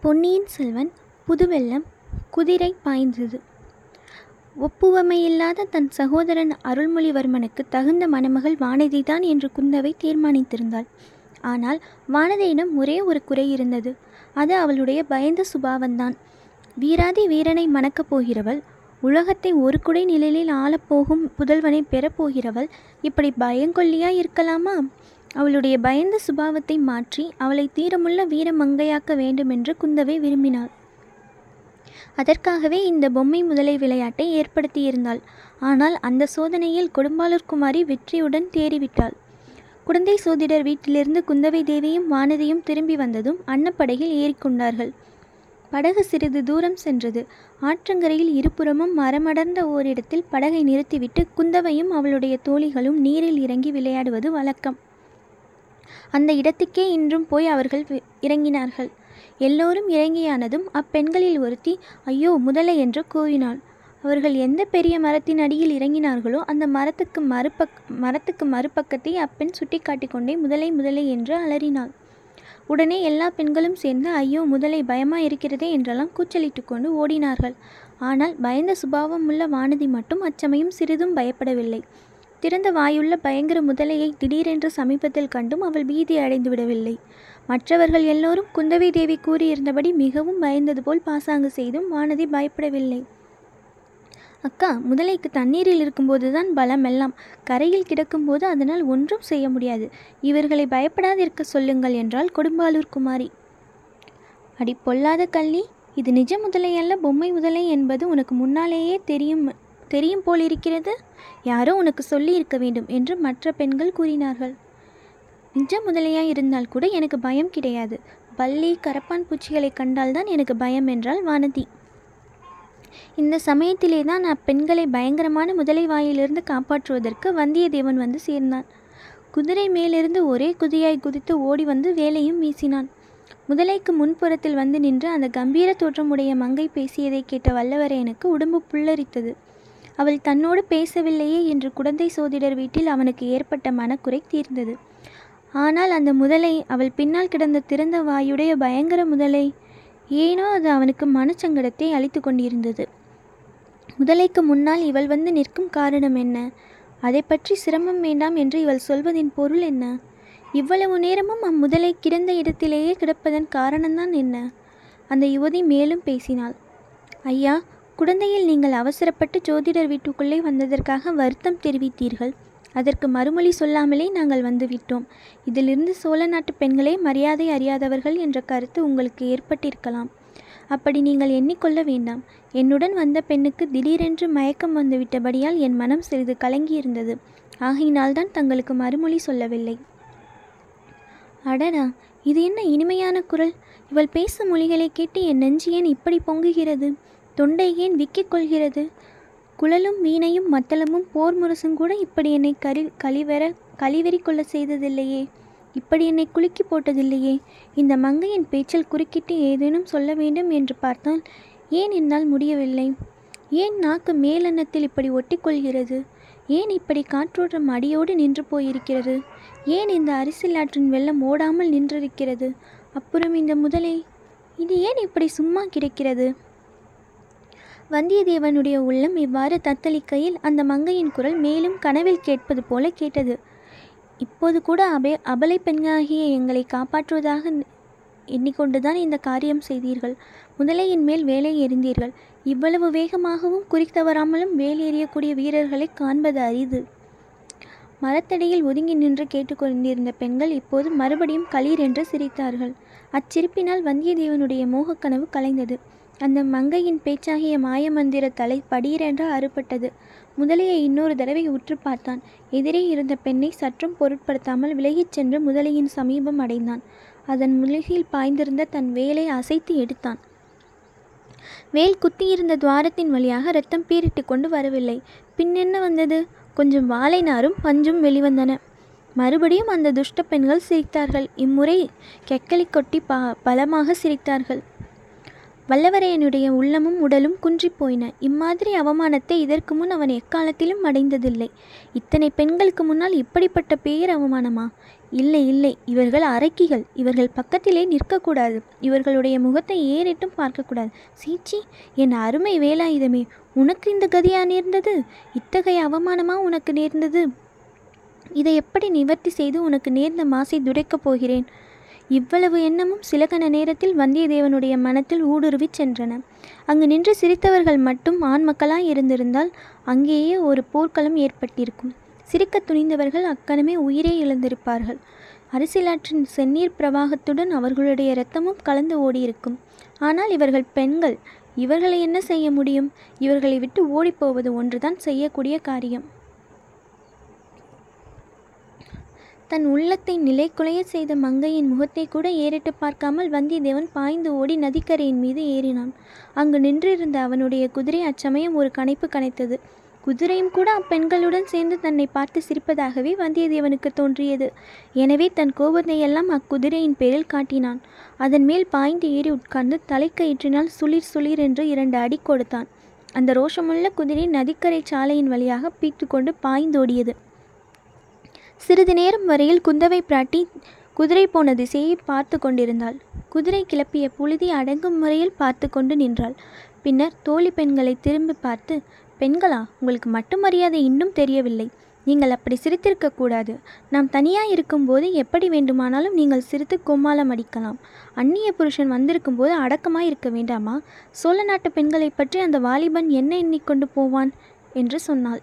பொன்னியின் செல்வன் புதுவெள்ளம் குதிரை பாய்ந்தது. ஒப்புவமையில்லாத தன் சகோதரன் அருள்மொழிவர்மனுக்கு தகுந்த மணமகள் வானதிதான் என்று குந்தவை தீர்மானித்திருந்தாள். ஆனால் வானதியிடம் ஒரே ஒரு குறை இருந்தது. அது அவளுடைய பயந்த சுபாவந்தான் வீராதி வீரனை மணக்கப் போகிறவள் உலகத்தை ஒரு குடை நிழலில் ஆளப்போகும் புதல்வனை பெறப்போகிறவள் இப்படி பயங்கொல்லியாய் இருக்கலாமா? அவளுடைய பயந்த சுபாவத்தை மாற்றி அவளை தீரமுள்ள வீரமங்கையாக்க வேண்டுமென்று குந்தவை விரும்பினாள். அதற்காகவே இந்த பொம்மை முதலை விளையாட்டை ஏற்படுத்தியிருந்தாள். ஆனால் அந்த சோதனையில் கொடும்பாளூர் குமாரி வெற்றியுடன் தேறிவிட்டாள். குடந்தை சோதிடர் வீட்டிலிருந்து குந்தவை தேவியும் வானதியும் திரும்பி வந்ததும் அன்னப்படகில் ஏறிக்கொண்டார்கள் படகு சிறிது தூரம் சென்றது. ஆற்றங்கரையில் இருபுறமும் மரமடர்ந்த ஓரிடத்தில் படகை நிறுத்திவிட்டு குந்தவையும் அவளுடைய தோழிகளும் நீரில் இறங்கி விளையாடுவது வழக்கம். அந்த இடத்துக்கே இன்றும் போய் அவர்கள் இறங்கினார்கள். எல்லோரும் இறங்கியானதும் அப்பெண்களில் ஒருத்தி ஐயோ முதலை என்று கூவினாள் அவர்கள் எந்த பெரிய மரத்தின் அடியில் இறங்கினார்களோ அந்த மரத்துக்கு மறுபக் மரத்துக்கு மறுபக்கத்தை அப்பெண் சுட்டி கொண்டே முதலை முதலை என்று அலறினாள். உடனே எல்லா பெண்களும் சேர்ந்து ஐயோ முதலை பயமா இருக்கிறதே என்றெல்லாம் கூச்சலிட்டு கொண்டு ஓடினார்கள். ஆனால் பயந்த சுபாவம் உள்ள வானதி மட்டும் அச்சமயம் சிறிதும் பயப்படவில்லை. திறந்த வாயுள்ள பயங்கர முதலையை திடீரென்று சமீபத்தில் கண்டும் அவள் பீதி அடைந்து விடவில்லை. மற்றவர்கள் எல்லோரும் குந்தவை தேவி கூறியிருந்தபடி மிகவும் பயந்தது போல் பாசாங்கு செய்தும் வானதி பயப்படவில்லை. அக்கா முதலைக்கு தண்ணீரில் இருக்கும்போது தான் பலம் எல்லாம். கரையில் கிடக்கும்போது அதனால் ஒன்றும் செய்ய முடியாது. இவர்களை பயப்படாதிருக்க சொல்லுங்கள் என்றாள் கொடும்பாலூர் குமாரி. அடி பொல்லாத கள்ளி. இது நிஜ முதலை அல்ல பொம்மை முதலை என்பது உனக்கு முன்னாலேயே தெரியும். தெரியும் போல் இருக்கிறது? யாரோ உனக்கு சொல்லி இருக்க வேண்டும் என்று மற்ற பெண்கள் கூறினார்கள். நிஜ முதலையாய் இருந்தால் கூட எனக்கு பயம் கிடையாது. பள்ளி கரப்பான் பூச்சிகளை கண்டால்தான் எனக்கு பயம் என்றாள் வானதி. இந்த சமயத்திலே தான் அப்பெண்களை பயங்கரமான முதலை வாயிலிருந்து காப்பாற்றுவதற்கு வந்தியத்தேவன் வந்து சேர்ந்தான். குதிரை மேலிருந்து ஒரே குதியாய் குதித்து ஓடி வந்து வேலையும் வீசினான். முதலைக்கு முன்புறத்தில் வந்து நின்று அந்த கம்பீர தோற்றமுடைய மங்கை பேசியதை கேட்ட வல்லவரையனுக்கு உடம்பு புல்லரித்தது. அவள் தன்னோடு பேசவில்லையே என்று குடந்தை சோதிடர் வீட்டில் அவனுக்கு ஏற்பட்ட மனக்குறை தீர்ந்தது. ஆனால் அந்த முதலை அவள் பின்னால் கிடந்த திறந்த வாயுடைய பயங்கர முதலை. ஏனோ அது அவனுக்கு மனச்சங்கடத்தை அளித்து கொண்டிருந்தது. முதலைக்கு முன்னால் இவள் வந்து நிற்கும் காரணம் என்ன? அதை பற்றி சிரமம் வேண்டாம் என்று இவள் சொல்வதின் பொருள் என்ன? இவ்வளவு நேரமும் அம்முதலை கிடந்த இடத்திலேயே கிடப்பதன் காரணம்தான் என்ன? அந்த யுவதி மேலும் பேசினாள். ஐயா குழந்தையில் நீங்கள் அவசரப்பட்டு ஜோதிடர் வீட்டுக்குள்ளே வந்ததற்காக வருத்தம் தெரிவித்தீர்கள். அதற்கு மறுமொழி சொல்லாமலே நாங்கள் வந்துவிட்டோம். இதிலிருந்து சோழ நாட்டு பெண்களே மரியாதை அறியாதவர்கள் என்ற கருத்து உங்களுக்கு ஏற்பட்டிருக்கலாம். அப்படி நீங்கள் எண்ணிக்கொள்ள வேண்டாம். என்னுடன் வந்த பெண்ணுக்கு திடீரென்று மயக்கம் வந்துவிட்டபடியால் என் மனம் சிறிது கலங்கியிருந்தது. ஆகையினால்தான் தங்களுக்கு மறுமொழி சொல்லவில்லை. அடடா! இது என்ன இனிமையான குரல்? இவள் பேசும் மொழிகளை கேட்டு என் நெஞ்சு ஏன் இப்படி பொங்குகிறது? தொண்டை ஏன் விக்கிக் கொள்கிறது குழலும் வீணையும் மத்தளமும் போர் முரசும் கூட இப்படி என்னை கரி கழிவெற கழிவெறி கொள்ள செய்ததில்லையே. இப்படி என்னை குலுக்கி போட்டதில்லையே. இந்த மங்கையின் பேச்சில் குறுக்கிட்டு ஏதேனும் சொல்ல வேண்டும் என்று பார்த்தால் ஏன் என்னால் முடியவில்லை? ஏன் நாக்கு மேலெண்ணத்தில் இப்படி ஒட்டிக்கொள்கிறது? ஏன் இப்படி காற்றோட்டம் அடியோடு நின்று போயிருக்கிறது? ஏன் இந்த அரிசிலாற்றின் வெள்ளம் ஓடாமல் நின்றிருக்கிறது? அப்புறம் இந்த முதலை இது ஏன் இப்படி சும்மா கிடக்கிறது? வந்தியத்தேவனுடைய உள்ளம் இவ்வாறு தத்தளிக்கையில் அந்த மங்கையின் குரல் மேலும் கனவில் கேட்பது போல கேட்டது. இப்போது கூட அபே அபலை பெண்ணாகிய எங்களை காப்பாற்றுவதாக எண்ணிக்கொண்டுதான் இந்த காரியம் செய்தீர்கள். முதலையின் மேல் வேலை எறிந்தீர்கள். இவ்வளவு வேகமாகவும் குறித்தவராமலும் வேல் எறியக்கூடிய வீரர்களை காண்பது அரிது. மரத்தடியில் ஒதுங்கி நின்று கேட்டுக்கொண்டிருந்த பெண்கள் இப்போது மறுபடியும் களீர் என்று சிரித்தார்கள். அச்சிரிப்பினால் வந்தியத்தேவனுடைய மோகக்கனவு கலைந்தது. அந்த மங்கையின் பேச்சாகிய மாயமந்திர தலை படீரென்று அறுபட்டது. முதலையை இன்னொரு தடவை உற்று பார்த்தான். எதிரே இருந்த பெண்ணை சற்றும் பொருட்படுத்தாமல் விலகிச் சென்று முதலையின் சமீபம் அடைந்தான். அதன் முழுகில் பாய்ந்திருந்த தன் வேலை அசைத்து எடுத்தான். வேல் குத்தியிருந்த துவாரத்தின் வழியாக ரத்தம் பீரிட்டு கொண்டு வரவில்லை. பின் என்ன வந்தது? கொஞ்சம் வாழை நாரும் பஞ்சும் வெளிவந்தன. மறுபடியும் அந்த துஷ்ட பெண்கள் சிரித்தார்கள். இம்முறை கெக்கலி கொட்டி பா பலமாக சிரித்தார்கள். வல்லவரையனுடைய உள்ளமும் உடலும் குன்றிப் போயின இம்மாதிரி அவமானத்தை இதற்கு முன் அவன் எக்காலத்திலும் அடைந்ததில்லை. இத்தனை பெண்களுக்கு முன்னால் இப்படிப்பட்ட பேர் அவமானமா? இல்லை இல்லை. இவர்கள் அரக்கிகள். இவர்கள் பக்கத்திலே நிற்கக்கூடாது. இவர்களுடைய முகத்தை ஏறிட்டும் பார்க்கக்கூடாது. சீச்சி என் அருமை வேலாயுதமே உனக்கு இந்த கதியா நேர்ந்தது? இத்தகைய அவமானமா உனக்கு நேர்ந்தது? இதை எப்படி நிவர்த்தி செய்து உனக்கு நேர்ந்த மாசை துடைக்கப் போகிறேன்? இவ்வளவு எண்ணமும் சிலகண நேரத்தில் வந்தியத்தேவனுடைய மனத்தில் ஊடுருவிச் சென்றன. அங்கு நின்று சிரித்தவர்கள் மட்டும் ஆண் மக்களாய் இருந்திருந்தால் அங்கேயே ஒரு போர்க்களம் ஏற்பட்டிருக்கும். சிரிக்கத் துணிந்தவர்கள் அக்கணமே உயிரே இழந்திருப்பார்கள். அரசியலாற்றின் செந்நீர் பிரவாகத்துடன் அவர்களுடைய இரத்தமும் கலந்து ஓடியிருக்கும். ஆனால் இவர்கள் பெண்கள் இவர்களை என்ன செய்ய முடியும்? இவர்களை விட்டு ஓடிப்போவது ஒன்றுதான் செய்யக்கூடிய காரியம். தன் உள்ளத்தை நிலைக்குலைய செய்த மங்கையின் முகத்தை கூட ஏறிட்டு பார்க்காமல் வந்தியத்தேவன் பாய்ந்து ஓடி நதிக்கரையின் மீது ஏறினான். அங்கு நின்றிருந்த அவனுடைய குதிரை அச்சமயம் ஒரு கனைப்பு கனைத்தது குதிரையும் கூட அப்பெண்களுடன் சேர்ந்து தன்னை பார்த்து சிரிப்பதாகவே வந்தியத்தேவனுக்கு தோன்றியது. எனவே தன் கோபத்தை எல்லாம் அக்குதிரையின் பேரில் காட்டினான். அதன் மேல் பாய்ந்து ஏறி உட்கார்ந்து தலைக்கயிற்றினால் சுளிர் சுளிர் என்று இரண்டு அடி கொடுத்தான். அந்த ரோஷமுள்ள குதிரை நதிக்கரை சாலையின் வழியாக பீத்து கொண்டு பாய்ந்தோடியது. சிறிது நேரம் வரையில் குந்தவை பிராட்டி குதிரை போன திசையை பார்த்து கொண்டிருந்தாள். குதிரை கிளப்பிய புழுதி அடங்கும் முறையில் பார்த்து கொண்டு நின்றாள். பின்னர் தோழி பெண்களை திரும்பி பார்த்து பெண்களா உங்களுக்கு மட்டும் மரியாதை இன்னும் தெரியவில்லை. நீங்கள் அப்படி சிரித்திருக்க கூடாது. நாம் தனியாக இருக்கும்போது எப்படி வேண்டுமானாலும் நீங்கள் சிரித்து கோமாளம் அடிக்கலாம். அந்நிய புருஷன் வந்திருக்கும் போது அடக்கமாக இருக்க வேண்டாமா? சோழ நாட்டு பெண்களை பற்றி அந்த வாலிபன் என்ன எண்ணிக்கொண்டு போவான்? என்று சொன்னாள்.